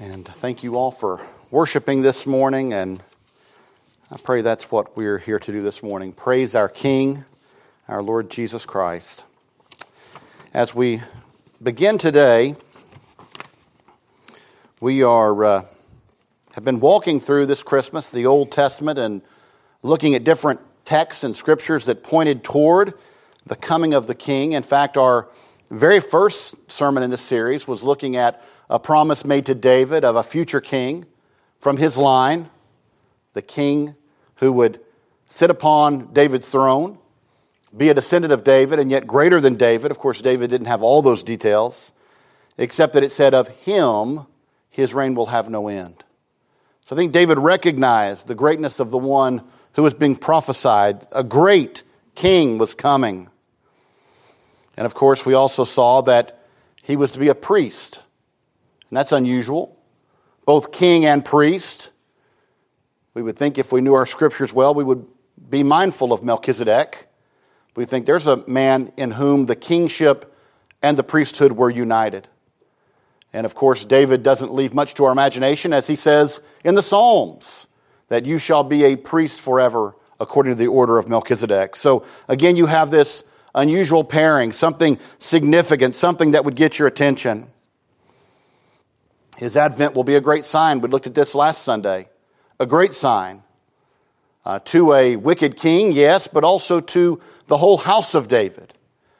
And thank you all for worshiping this morning. And I pray that's what we're here to do this morning. Praise our King, our Lord Jesus Christ. As we begin today, we are, uh, have been walking through this Christmas the Old Testament and looking at different texts and scriptures that pointed toward the coming of the King. In fact, our very first sermon in this series was looking at a promise made to David of a future king from his line, the king who would sit upon David's throne, be a descendant of David, and yet greater than David. Of course, David didn't have all those details, except that it said, Of him his reign will have no end. So I think David recognized the greatness of the one who was being prophesied. A great king was coming. And of course, we also saw that he was to be a priest. And that's unusual. Both king and priest. We would think if we knew our scriptures well, we would be mindful of Melchizedek. We think there's a man in whom the kingship and the priesthood were united. And of course, David doesn't leave much to our imagination as he says in the Psalms that you shall be a priest forever according to the order of Melchizedek. So again, you have this unusual pairing, something significant, something that would get your attention. His advent will be a great sign. We looked at this last Sunday. A great sign uh, to a wicked king, yes, but also to the whole house of David.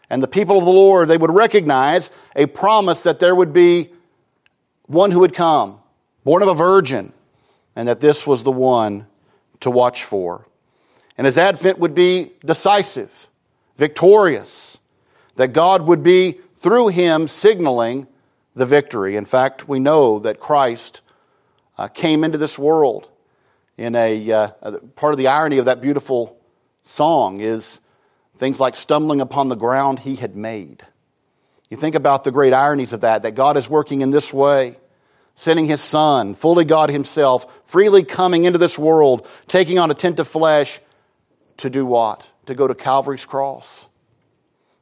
And the people of the Lord, they would recognize a promise that there would be one who would come, born of a virgin, and that this was the one to watch for. And his advent would be decisive victorious, that God would be, through him, signaling the victory. In fact, we know that Christ uh, came into this world in a uh, part of the irony of that beautiful song is things like stumbling upon the ground he had made. You think about the great ironies of that, that God is working in this way, sending his son, fully God himself, freely coming into this world, taking on a tent of flesh to do what? to go to Calvary's cross,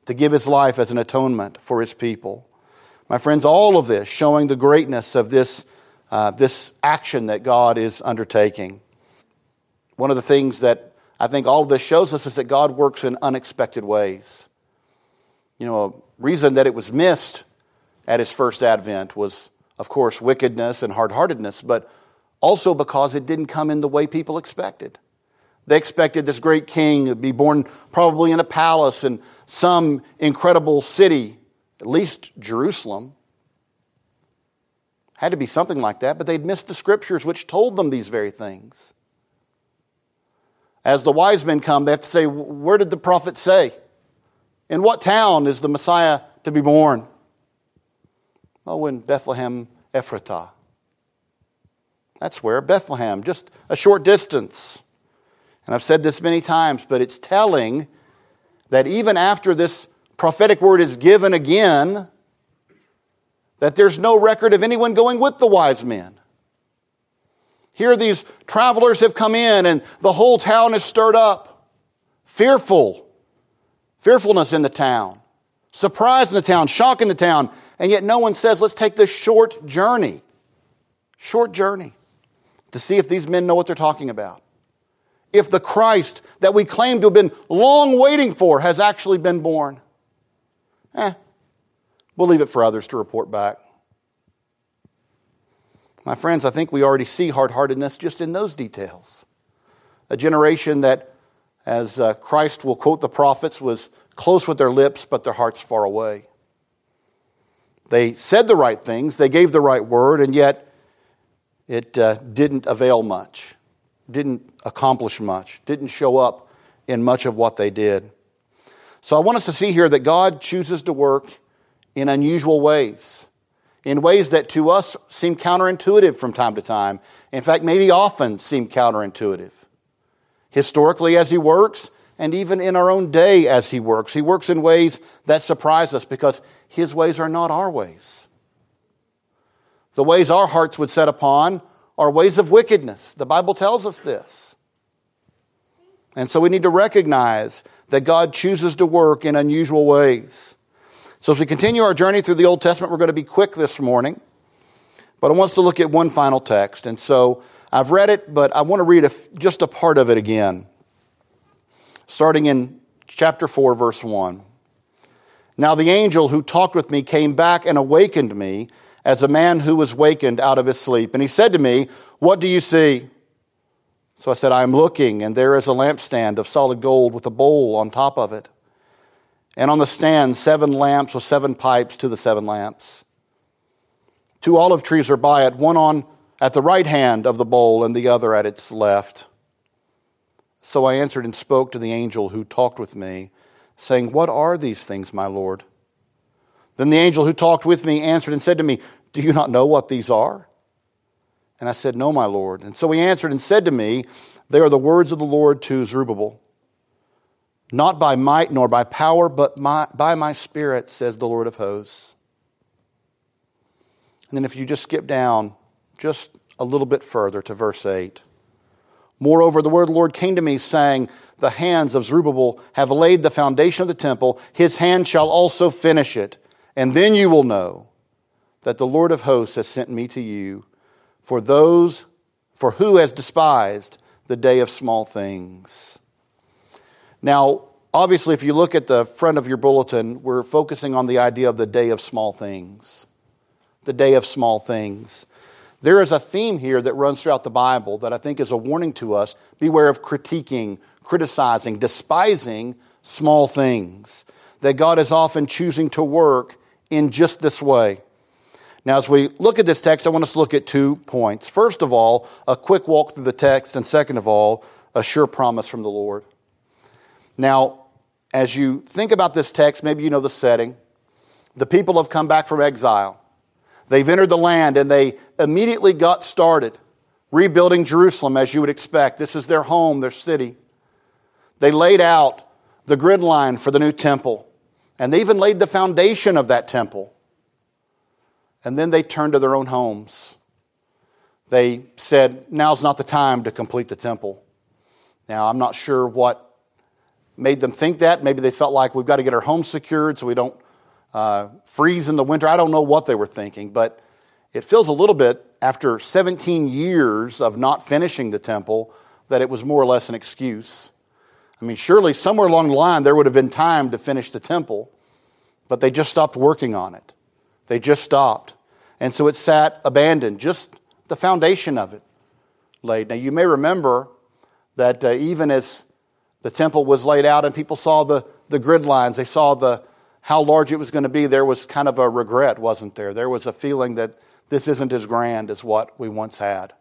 to give his life as an atonement for his people. My friends, all of this showing the greatness of this, uh, this action that God is undertaking. One of the things that I think all of this shows us is that God works in unexpected ways. You know, a reason that it was missed at his first advent was, of course, wickedness and hard heartedness, but also because it didn't come in the way people expected. They expected this great king to be born probably in a palace in some incredible city, at least Jerusalem. Had to be something like that, but they'd missed the scriptures which told them these very things. As the wise men come, they have to say, Where did the prophet say? In what town is the Messiah to be born? Oh, in Bethlehem, Ephratah. That's where, Bethlehem, just a short distance. And I've said this many times, but it's telling that even after this prophetic word is given again, that there's no record of anyone going with the wise men. Here, these travelers have come in, and the whole town is stirred up. Fearful, fearfulness in the town, surprise in the town, shock in the town, and yet no one says, let's take this short journey. Short journey to see if these men know what they're talking about if the Christ that we claim to have been long waiting for has actually been born? Eh, we'll leave it for others to report back. My friends, I think we already see hard heartedness just in those details. A generation that, as uh, Christ will quote the prophets, was close with their lips, but their hearts far away. They said the right things, they gave the right word, and yet it uh, didn't avail much didn't accomplish much, didn't show up in much of what they did. So I want us to see here that God chooses to work in unusual ways, in ways that to us seem counterintuitive from time to time. In fact, maybe often seem counterintuitive. Historically, as He works, and even in our own day as He works, He works in ways that surprise us because His ways are not our ways. The ways our hearts would set upon are ways of wickedness. The Bible tells us this. And so we need to recognize that God chooses to work in unusual ways. So as we continue our journey through the Old Testament, we're going to be quick this morning. But I want us to look at one final text. And so I've read it, but I want to read a, just a part of it again. Starting in chapter 4, verse 1. Now the angel who talked with me came back and awakened me as a man who was wakened out of his sleep. And he said to me, What do you see? So I said, I am looking, and there is a lampstand of solid gold with a bowl on top of it. And on the stand, seven lamps with seven pipes to the seven lamps. Two olive trees are by it, one on at the right hand of the bowl and the other at its left. So I answered and spoke to the angel who talked with me, saying, What are these things, my Lord? Then the angel who talked with me answered and said to me, Do you not know what these are? And I said, No, my Lord. And so he answered and said to me, They are the words of the Lord to Zerubbabel. Not by might nor by power, but my, by my spirit, says the Lord of hosts. And then if you just skip down just a little bit further to verse 8. Moreover, the word of the Lord came to me, saying, The hands of Zerubbabel have laid the foundation of the temple, his hand shall also finish it. And then you will know that the Lord of hosts has sent me to you for those for who has despised the day of small things. Now, obviously, if you look at the front of your bulletin, we're focusing on the idea of the day of small things. The day of small things. There is a theme here that runs throughout the Bible that I think is a warning to us. Beware of critiquing, criticizing, despising small things. That God is often choosing to work in just this way. Now, as we look at this text, I want us to look at two points. First of all, a quick walk through the text, and second of all, a sure promise from the Lord. Now, as you think about this text, maybe you know the setting. The people have come back from exile. They've entered the land and they immediately got started rebuilding Jerusalem as you would expect. This is their home, their city. They laid out the grid line for the new temple, and they even laid the foundation of that temple. And then they turned to their own homes. They said, Now's not the time to complete the temple. Now, I'm not sure what made them think that. Maybe they felt like we've got to get our homes secured so we don't uh, freeze in the winter. I don't know what they were thinking, but it feels a little bit after 17 years of not finishing the temple that it was more or less an excuse. I mean, surely somewhere along the line there would have been time to finish the temple, but they just stopped working on it. They just stopped. And so it sat abandoned, just the foundation of it laid. Now, you may remember that uh, even as the temple was laid out and people saw the, the grid lines, they saw the, how large it was going to be, there was kind of a regret, wasn't there? There was a feeling that this isn't as grand as what we once had.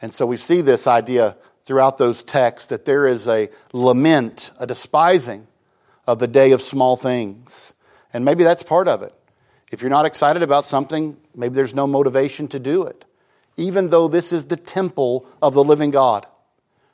And so we see this idea throughout those texts that there is a lament, a despising of the day of small things. And maybe that's part of it. If you're not excited about something, maybe there's no motivation to do it. Even though this is the temple of the living God,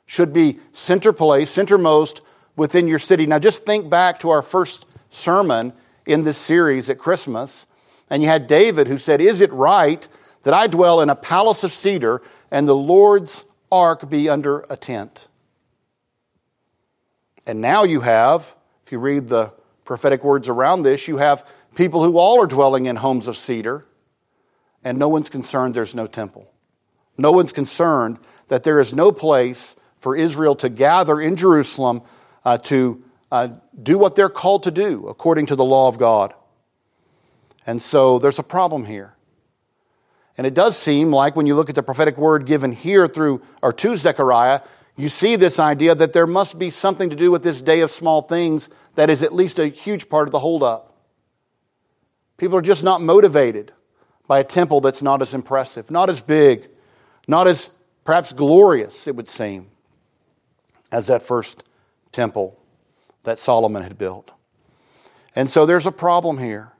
should be center place, centermost within your city. Now, just think back to our first sermon in this series at Christmas, and you had David who said, Is it right that I dwell in a palace of cedar and the Lord's ark be under a tent? And now you have, if you read the prophetic words around this, you have people who all are dwelling in homes of cedar, and no one's concerned there's no temple. No one's concerned that there is no place for Israel to gather in Jerusalem uh, to uh, do what they're called to do according to the law of God. And so there's a problem here. And it does seem like when you look at the prophetic word given here through or to Zechariah, you see this idea that there must be something to do with this day of small things that is at least a huge part of the holdup. People are just not motivated by a temple that's not as impressive, not as big, not as perhaps glorious, it would seem, as that first temple that Solomon had built. And so there's a problem here.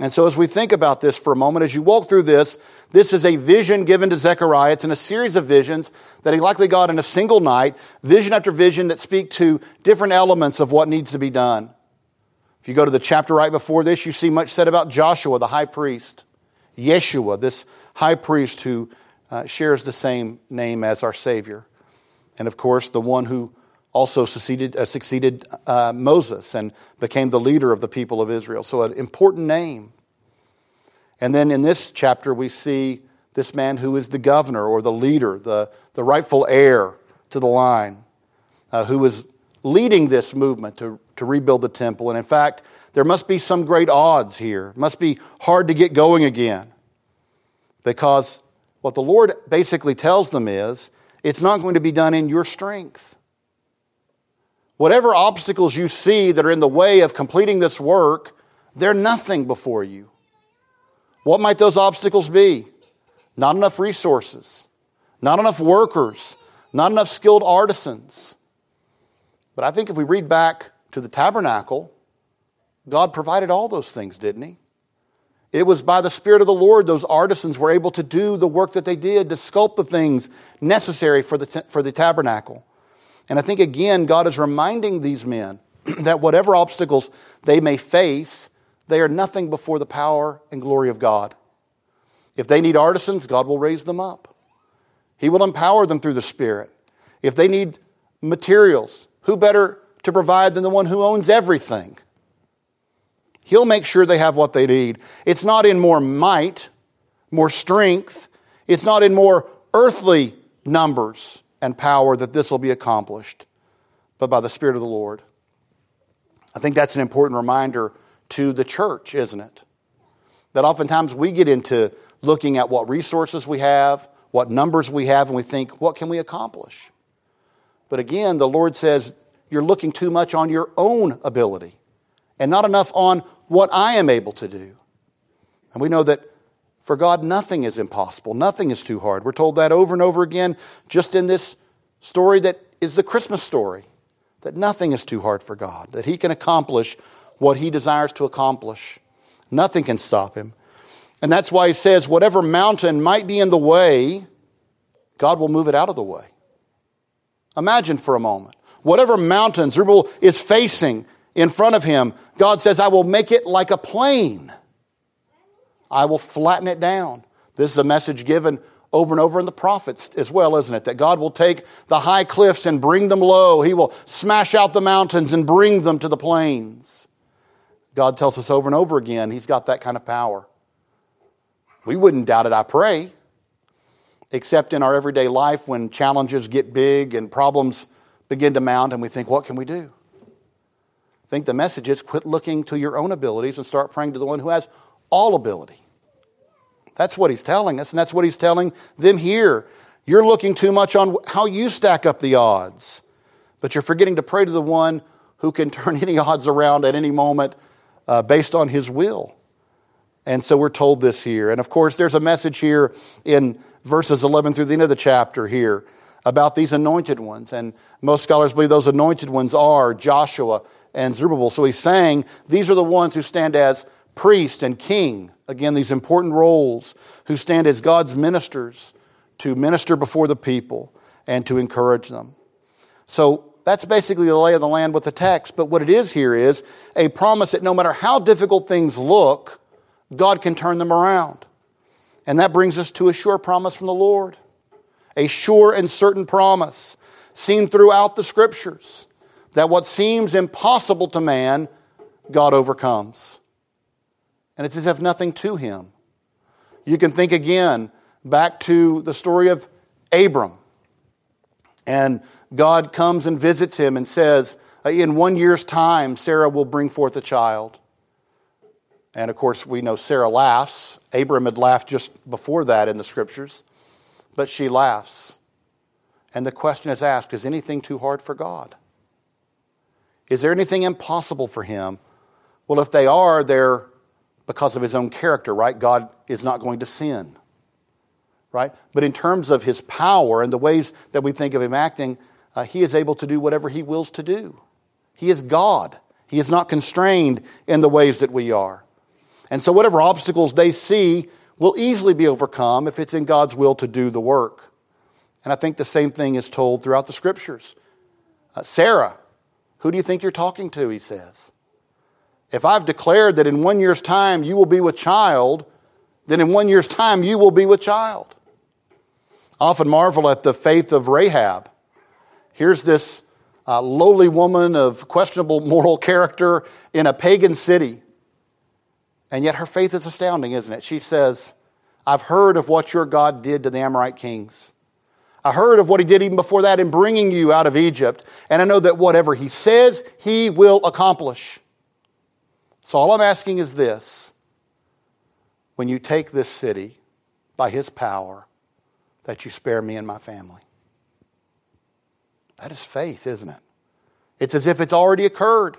And so, as we think about this for a moment, as you walk through this, this is a vision given to Zechariah. It's in a series of visions that he likely got in a single night, vision after vision that speak to different elements of what needs to be done. If you go to the chapter right before this, you see much said about Joshua, the high priest, Yeshua, this high priest who uh, shares the same name as our Savior. And of course, the one who also succeeded, uh, succeeded uh, Moses and became the leader of the people of Israel. So, an important name. And then in this chapter, we see this man who is the governor or the leader, the, the rightful heir to the line, uh, who is leading this movement to, to rebuild the temple. And in fact, there must be some great odds here. It must be hard to get going again. Because what the Lord basically tells them is it's not going to be done in your strength. Whatever obstacles you see that are in the way of completing this work, they're nothing before you. What might those obstacles be? Not enough resources, not enough workers, not enough skilled artisans. But I think if we read back to the tabernacle, God provided all those things, didn't He? It was by the Spirit of the Lord those artisans were able to do the work that they did to sculpt the things necessary for the, for the tabernacle. And I think again, God is reminding these men that whatever obstacles they may face, they are nothing before the power and glory of God. If they need artisans, God will raise them up. He will empower them through the Spirit. If they need materials, who better to provide than the one who owns everything? He'll make sure they have what they need. It's not in more might, more strength. It's not in more earthly numbers and power that this will be accomplished, but by the Spirit of the Lord. I think that's an important reminder to the church, isn't it? That oftentimes we get into looking at what resources we have, what numbers we have, and we think, what can we accomplish? But again, the Lord says, you're looking too much on your own ability and not enough on what I am able to do. And we know that for God, nothing is impossible, nothing is too hard. We're told that over and over again just in this story that is the Christmas story that nothing is too hard for God, that He can accomplish what He desires to accomplish. Nothing can stop Him. And that's why He says, whatever mountain might be in the way, God will move it out of the way. Imagine for a moment. Whatever mountain Zerubbabel is facing in front of him, God says, I will make it like a plain. I will flatten it down. This is a message given over and over in the prophets as well, isn't it? That God will take the high cliffs and bring them low. He will smash out the mountains and bring them to the plains. God tells us over and over again, He's got that kind of power. We wouldn't doubt it, I pray, except in our everyday life when challenges get big and problems begin to mount and we think, what can we do? I think the message is quit looking to your own abilities and start praying to the one who has all ability. That's what he's telling us, and that's what he's telling them here. You're looking too much on how you stack up the odds, but you're forgetting to pray to the one who can turn any odds around at any moment uh, based on his will. And so we're told this here. And of course, there's a message here in verses 11 through the end of the chapter here about these anointed ones. And most scholars believe those anointed ones are Joshua and Zerubbabel. So he's saying these are the ones who stand as priest and king. Again, these important roles who stand as God's ministers to minister before the people and to encourage them. So that's basically the lay of the land with the text. But what it is here is a promise that no matter how difficult things look, God can turn them around. And that brings us to a sure promise from the Lord. A sure and certain promise seen throughout the scriptures that what seems impossible to man, God overcomes and it's as if nothing to him. You can think again back to the story of Abram. And God comes and visits him and says, In one year's time, Sarah will bring forth a child. And of course, we know Sarah laughs. Abram had laughed just before that in the scriptures, but she laughs. And the question is asked Is anything too hard for God? Is there anything impossible for him? Well, if they are, they're because of his own character, right? God is not going to sin, right? But in terms of his power and the ways that we think of him acting, uh, he is able to do whatever he wills to do. He is God. He is not constrained in the ways that we are. And so, whatever obstacles they see will easily be overcome if it's in God's will to do the work. And I think the same thing is told throughout the scriptures. Uh, Sarah, who do you think you're talking to? He says. If I've declared that in one year's time you will be with child, then in one year's time you will be with child. I often marvel at the faith of Rahab. Here's this uh, lowly woman of questionable moral character in a pagan city. And yet her faith is astounding, isn't it? She says, I've heard of what your God did to the Amorite kings. I heard of what he did even before that in bringing you out of Egypt. And I know that whatever he says, he will accomplish. So all I'm asking is this when you take this city by his power, that you spare me and my family. That is faith, isn't it? It's as if it's already occurred.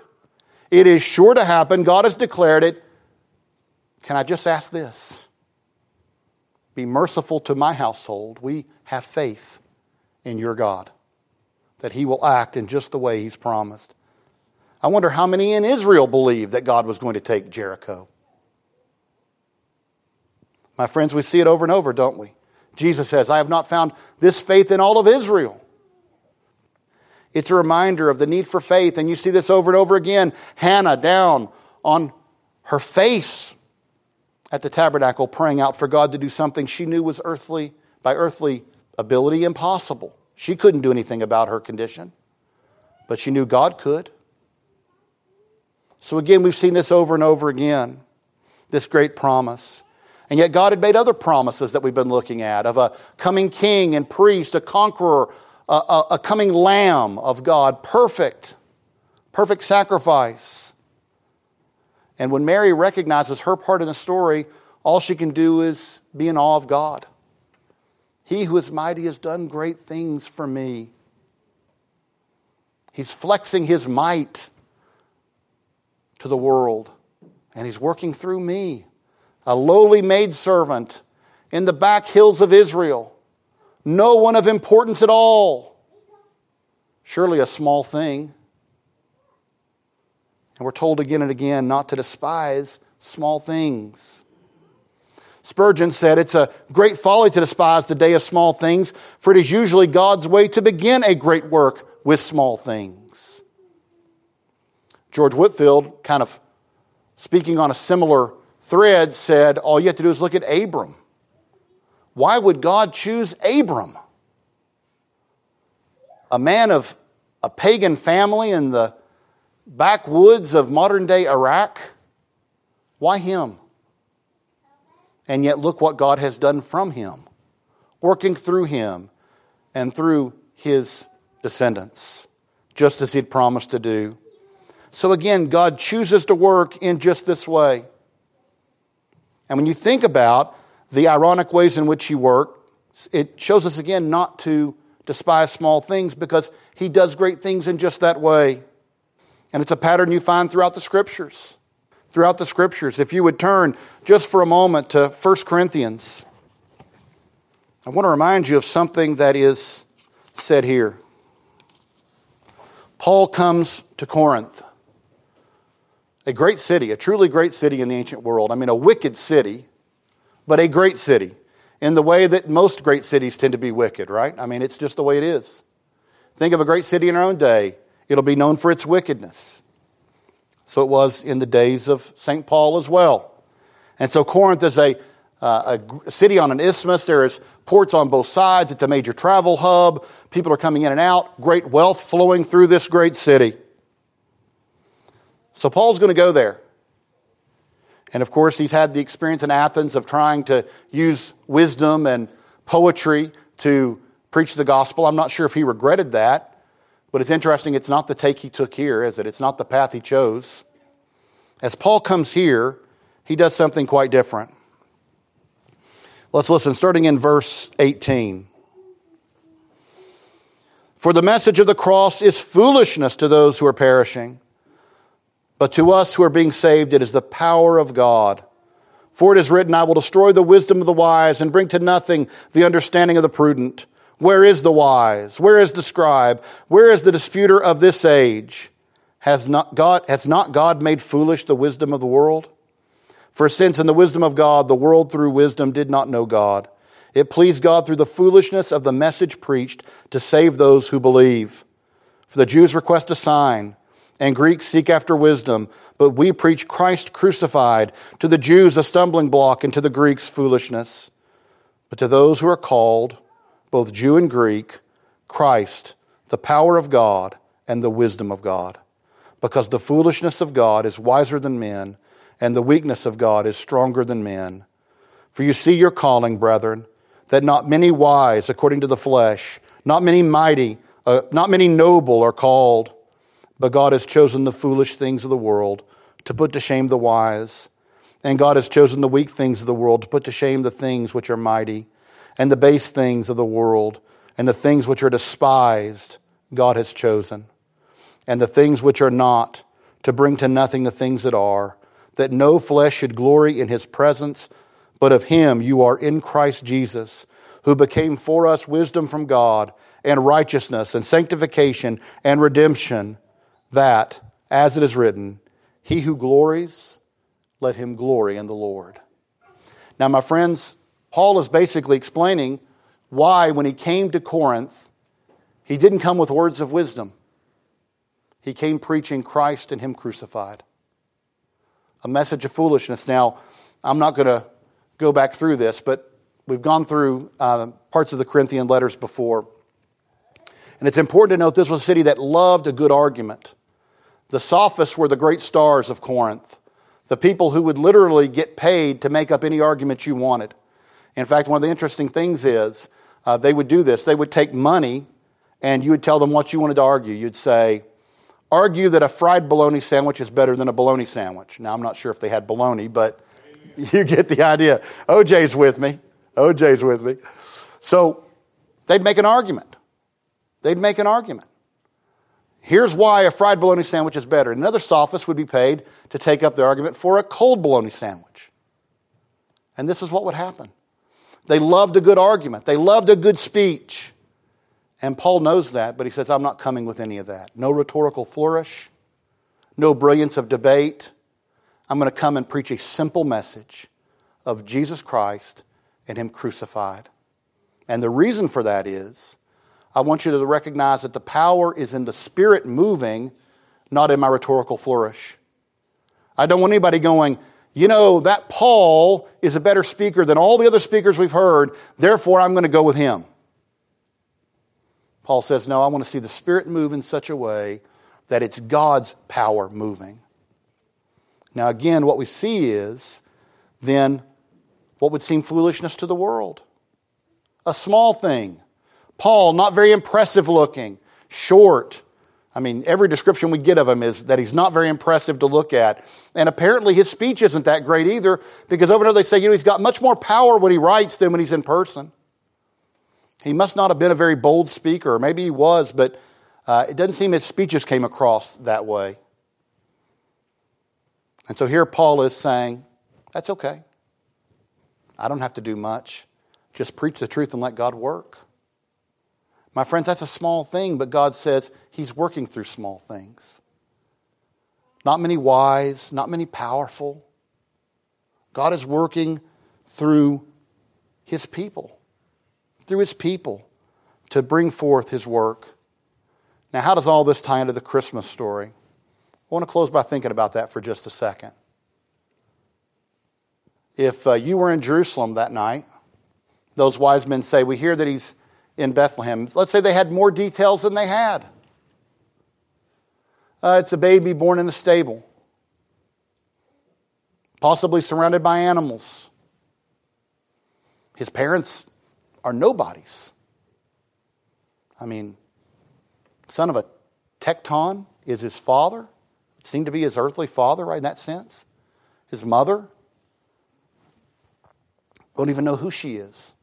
It is sure to happen. God has declared it. Can I just ask this? Be merciful to my household. We have faith in your God that he will act in just the way he's promised. I wonder how many in Israel believed that God was going to take Jericho. My friends, we see it over and over, don't we? Jesus says, I have not found this faith in all of Israel. It's a reminder of the need for faith, and you see this over and over again. Hannah down on her face at the tabernacle praying out for God to do something she knew was earthly, by earthly ability, impossible. She couldn't do anything about her condition, but she knew God could. So again, we've seen this over and over again this great promise. And yet, God had made other promises that we've been looking at of a coming king and priest, a conqueror, a, a, a coming lamb of God, perfect, perfect sacrifice. And when Mary recognizes her part in the story, all she can do is be in awe of God. He who is mighty has done great things for me. He's flexing his might to the world, and he's working through me, a lowly maidservant in the back hills of Israel, no one of importance at all, surely a small thing. And we're told again and again not to despise small things. Spurgeon said, It's a great folly to despise the day of small things, for it is usually God's way to begin a great work with small things. George Whitefield, kind of speaking on a similar thread, said, All you have to do is look at Abram. Why would God choose Abram? A man of a pagan family in the backwoods of modern day Iraq? Why him? And yet, look what God has done from him, working through him and through his descendants, just as he'd promised to do. So, again, God chooses to work in just this way. And when you think about the ironic ways in which he worked, it shows us again not to despise small things because he does great things in just that way. And it's a pattern you find throughout the scriptures. Throughout the scriptures. If you would turn just for a moment to 1 Corinthians, I want to remind you of something that is said here. Paul comes to Corinth, a great city, a truly great city in the ancient world. I mean, a wicked city, but a great city in the way that most great cities tend to be wicked, right? I mean, it's just the way it is. Think of a great city in our own day it'll be known for its wickedness. So it was in the days of St. Paul as well. And so Corinth is a, uh, a city on an isthmus. There is ports on both sides. It's a major travel hub. People are coming in and out. Great wealth flowing through this great city. So Paul's going to go there. And of course, he's had the experience in Athens of trying to use wisdom and poetry to preach the gospel. I'm not sure if he regretted that. But it's interesting, it's not the take he took here, is it? It's not the path he chose. As Paul comes here, he does something quite different. Let's listen, starting in verse 18. For the message of the cross is foolishness to those who are perishing, but to us who are being saved, it is the power of God. For it is written, I will destroy the wisdom of the wise and bring to nothing the understanding of the prudent. Where is the wise? Where is the scribe? Where is the disputer of this age? Has not God, has not God made foolish the wisdom of the world? For since in the wisdom of God, the world through wisdom did not know God, it pleased God through the foolishness of the message preached to save those who believe. For the Jews request a sign, and Greeks seek after wisdom, but we preach Christ crucified, to the Jews a stumbling block, and to the Greeks foolishness. But to those who are called, both Jew and Greek, Christ, the power of God and the wisdom of God. Because the foolishness of God is wiser than men, and the weakness of God is stronger than men. For you see your calling, brethren, that not many wise according to the flesh, not many mighty, uh, not many noble are called, but God has chosen the foolish things of the world to put to shame the wise. And God has chosen the weak things of the world to put to shame the things which are mighty, and the base things of the world, and the things which are despised, God has chosen, and the things which are not, to bring to nothing the things that are, that no flesh should glory in his presence, but of him you are in Christ Jesus, who became for us wisdom from God, and righteousness, and sanctification, and redemption, that, as it is written, he who glories, let him glory in the Lord. Now, my friends, Paul is basically explaining why, when he came to Corinth, he didn't come with words of wisdom. He came preaching Christ and him crucified. A message of foolishness. Now, I'm not going to go back through this, but we've gone through uh, parts of the Corinthian letters before. And it's important to note this was a city that loved a good argument. The sophists were the great stars of Corinth, the people who would literally get paid to make up any argument you wanted. In fact, one of the interesting things is uh, they would do this. They would take money and you would tell them what you wanted to argue. You'd say, argue that a fried bologna sandwich is better than a bologna sandwich. Now, I'm not sure if they had bologna, but you get the idea. OJ's with me. OJ's with me. So they'd make an argument. They'd make an argument. Here's why a fried bologna sandwich is better. Another sophist would be paid to take up the argument for a cold bologna sandwich. And this is what would happen. They loved a good argument, they loved a good speech. And Paul knows that, but he says, I'm not coming with any of that. No rhetorical flourish, no brilliance of debate. I'm going to come and preach a simple message of Jesus Christ and Him crucified. And the reason for that is I want you to recognize that the power is in the Spirit moving, not in my rhetorical flourish. I don't want anybody going, you know, that Paul is a better speaker than all the other speakers we've heard, therefore I'm going to go with him. Paul says, no, I want to see the Spirit move in such a way that it's God's power moving. Now, again, what we see is then what would seem foolishness to the world. A small thing Paul, not very impressive looking, short. I mean, every description we get of him is that he's not very impressive to look at. And apparently his speech isn't that great either, because over there they say, you know, he's got much more power when he writes than when he's in person. He must not have been a very bold speaker, maybe he was, but uh, it doesn't seem his speeches came across that way. And so here Paul is saying, that's okay. I don't have to do much. Just preach the truth and let God work. My friends, that's a small thing, but God says He's working through small things. Not many wise, not many powerful. God is working through His people, through His people to bring forth His work. Now, how does all this tie into the Christmas story? I want to close by thinking about that for just a second. If uh, you were in Jerusalem that night, those wise men say, We hear that He's in Bethlehem. Let's say they had more details than they had. Uh, it's a baby born in a stable, possibly surrounded by animals. His parents are nobodies. I mean, son of a tekton is his father. Seemed to be his earthly father, right, in that sense. His mother. Don't even know who she is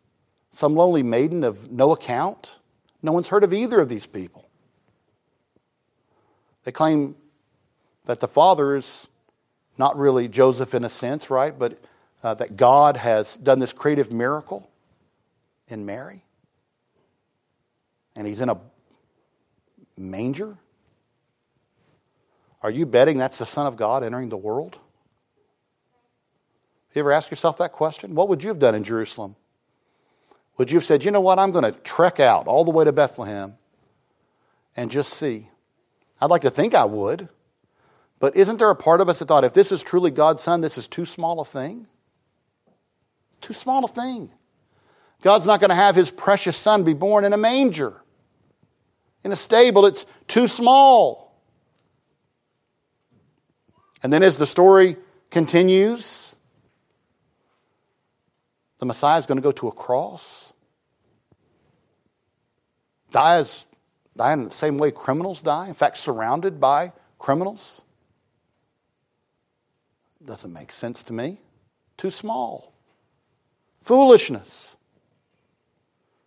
some lonely maiden of no account. No one's heard of either of these people. They claim that the father is not really Joseph in a sense, right? But uh, that God has done this creative miracle in Mary. And he's in a manger. Are you betting that's the Son of God entering the world? Have you ever ask yourself that question? What would you have done in Jerusalem? Would you have said, you know what, I'm going to trek out all the way to Bethlehem and just see? I'd like to think I would. But isn't there a part of us that thought, if this is truly God's Son, this is too small a thing? Too small a thing. God's not going to have his precious Son be born in a manger, in a stable. It's too small. And then as the story continues. The Messiah is going to go to a cross, die, as, die in the same way criminals die, in fact, surrounded by criminals. Doesn't make sense to me. Too small. Foolishness.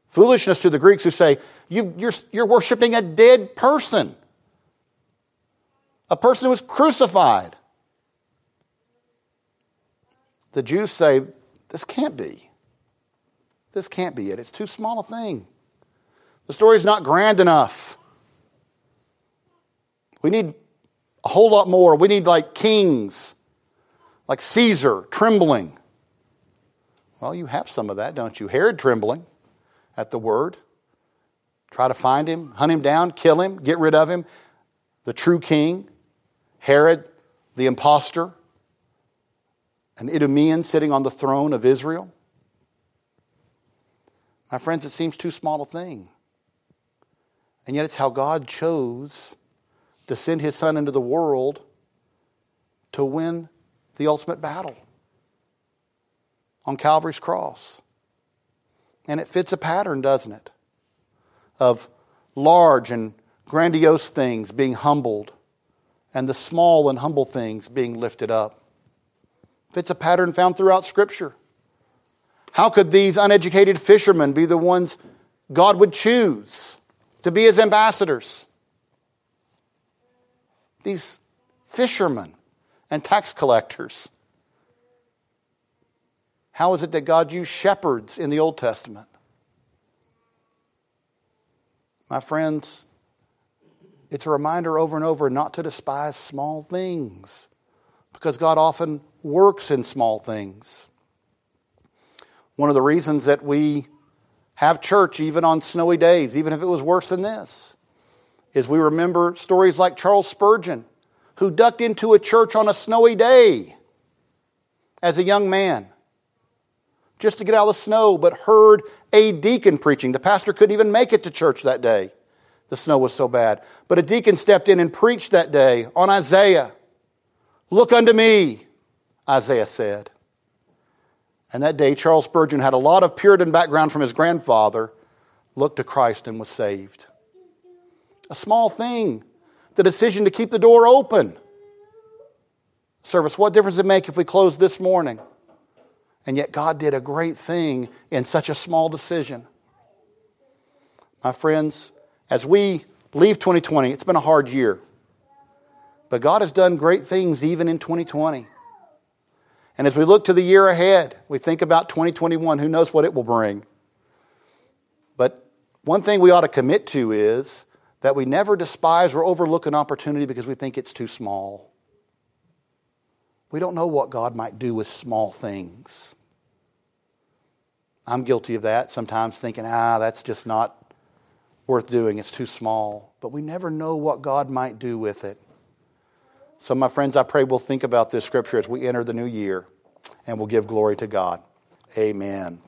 Foolishness to the Greeks who say, you, you're, you're worshiping a dead person, a person who was crucified. The Jews say, This can't be. This can't be it. It's too small a thing. The story's not grand enough. We need a whole lot more. We need like kings, like Caesar trembling. Well, you have some of that, don't you? Herod trembling at the word. Try to find him, hunt him down, kill him, get rid of him. The true king, Herod, the impostor, an Idumean sitting on the throne of Israel. My friends, it seems too small a thing. And yet it's how God chose to send his son into the world to win the ultimate battle on Calvary's cross. And it fits a pattern, doesn't it? Of large and grandiose things being humbled and the small and humble things being lifted up. Fits a pattern found throughout Scripture. How could these uneducated fishermen be the ones God would choose to be his ambassadors? These fishermen and tax collectors how is it that God used shepherds in the Old Testament? My friends, it's a reminder over and over not to despise small things because God often works in small things. One of the reasons that we have church even on snowy days, even if it was worse than this, is we remember stories like Charles Spurgeon, who ducked into a church on a snowy day as a young man just to get out of the snow, but heard a deacon preaching. The pastor couldn't even make it to church that day. The snow was so bad. But a deacon stepped in and preached that day on Isaiah. Look unto me, Isaiah said. And that day, Charles Spurgeon had a lot of Puritan background from his grandfather, looked to Christ and was saved. A small thing, the decision to keep the door open. Service, what difference does it make if we close this morning? And yet, God did a great thing in such a small decision. My friends, as we leave 2020, it's been a hard year. But God has done great things even in 2020. And as we look to the year ahead, we think about 2021, who knows what it will bring. But one thing we ought to commit to is that we never despise or overlook an opportunity because we think it's too small. We don't know what God might do with small things. I'm guilty of that, sometimes thinking, ah, that's just not worth doing, it's too small. But we never know what God might do with it. So, my friends, I pray we'll think about this scripture as we enter the new year and we'll give glory to God. Amen.